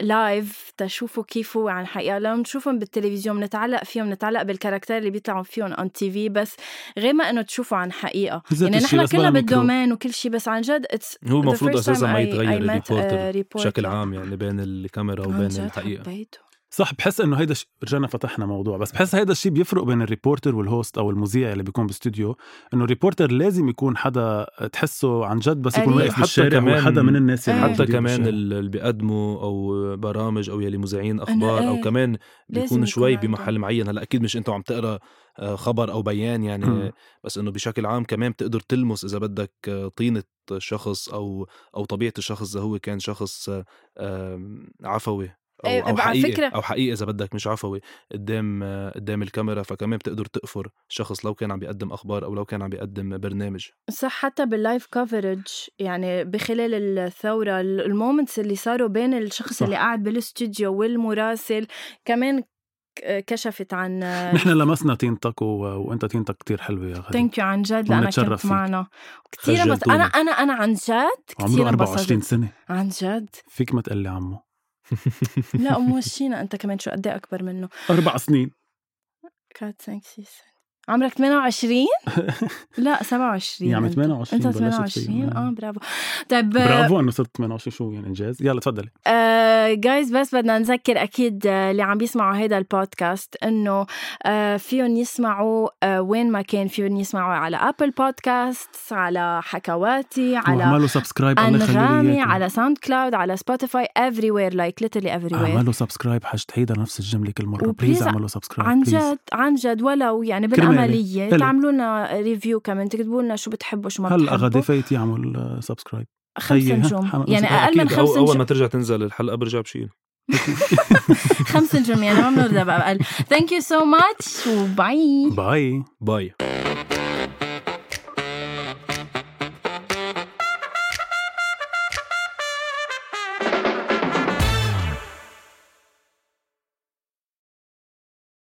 A: live تشوفوا كيف هو عن حقيقة. لما نشوفهم بالتلفزيون بنتعلق فيهم نتعلق بال character اللي بيطلعوا فيهم on TV بس غير ما إنه تشوفوا عن حقيقة.
B: ذات
A: يعني نحن كلنا.
B: بال
A: domaine وكل شيء بس عن جد it's
C: هو المفروض
A: أساسا
C: ما يتغير ال
A: reporter.
C: بشكل عام يعني بين الكاميرا
A: عن
C: وبين
A: جد
C: الحقيقة.
A: حبيته.
B: صح بحس إنه هيدا ش... رجعنا فتحنا موضوع بس بحس هيدا الشيء بيفرق بين ال reporter وال host أو المذيع اللي بيكون باستوديو إنه ال reporter لازم يكون حدا تحسه عن جد بس يكون
A: قريب.
B: واقف
C: حتى
B: بالشارع
C: كمان-
B: وحدا من الناس اللي
A: إيه.
C: حتى كمان اللي بيقدموا أو برامج أو يلي مذيعين أخبار
A: إيه.
C: أو كمان
A: لازم
C: بيكون
A: يكون
C: شوي. بمحل معين هلأ أكيد مش أنتم عم تقرأ آه، خبر أو بيان يعني
B: مم.
C: بس إنه بشكل عام كمان بتقدر تلمس إذا بدك آه، طينة الشخص أو أو طبيعة الشخص إذا هو كان شخص آه، عفوي أو
A: إيه، على
C: حقيقي
A: فكرة-
C: أو حقيقي إذا بدك مش عفوي قدام قدام الكاميرا فكمان بتقدر تقفر الشخص لو كان عم بيقدم أخبار أو لو كان عم بيقدم برنامج.
A: صح حتى بال live coverage يعني بخلال الثورة ال moments اللي صاروا بين الشخص
B: صح.
A: اللي قاعد بالاستوديو والمراسل كمان كشفت عن
B: نحن لمسنا طينتك و... وأنت طينتك كتير حلوة يا غالي.
A: ثانك يو عن جد
B: ونتشرف
A: كنت. معنا. كثير بس. أنا أنا أنا عن جد
B: عمره
A: كثير
B: 24
A: انبسطت.
B: سنة.
A: عن جد.
B: فيك ما تقلي عمو.
A: لا أم وشينا أنت كمان شو قد أكبر منه.
B: أربع سنين.
A: 4 5 6 عمرك 28 لا 27
B: يعني
A: أنت.
B: 28
A: أنت
B: بلشت
A: 28
B: فيه.
A: آه برافو طيب
B: برافو إنه صرت 28 شو يعني إنجاز يلا تفضلي
A: جايز بس بدنا نذكر أكيد آه، اللي عم بيسمعوا هيدا البودكاست إنه آه، فيهم يسمعوا آه، وين ما كان فيهم يسمعوا على Apple Podcast على حكواتي على
B: واعملوا subscribe
A: انغامي. على SoundCloud على Spotify everywhere like literally everywhere
B: اعملوا subscribe حاج تعيدها نفس الجملة كل
A: مرة
B: please اعملوا subscribe
A: عن. جد عن جد ولو يعني.
B: حلو.
A: تعملوا لنا review كمان. تكتبوا لنا شو بتحبوا شو ما
B: هلا غادي
A: بتحبوا.
B: فايت يعمل subscribe
A: خمس نجوم. يعني. أقل من خمس
C: أو- أول
A: نجوم.
C: ما ترجع تنزل الحلقة برجع بشيل.
A: خمس نجوم يعني ما بنرضى بقى أقل thank you so much و
B: bye
C: bye bye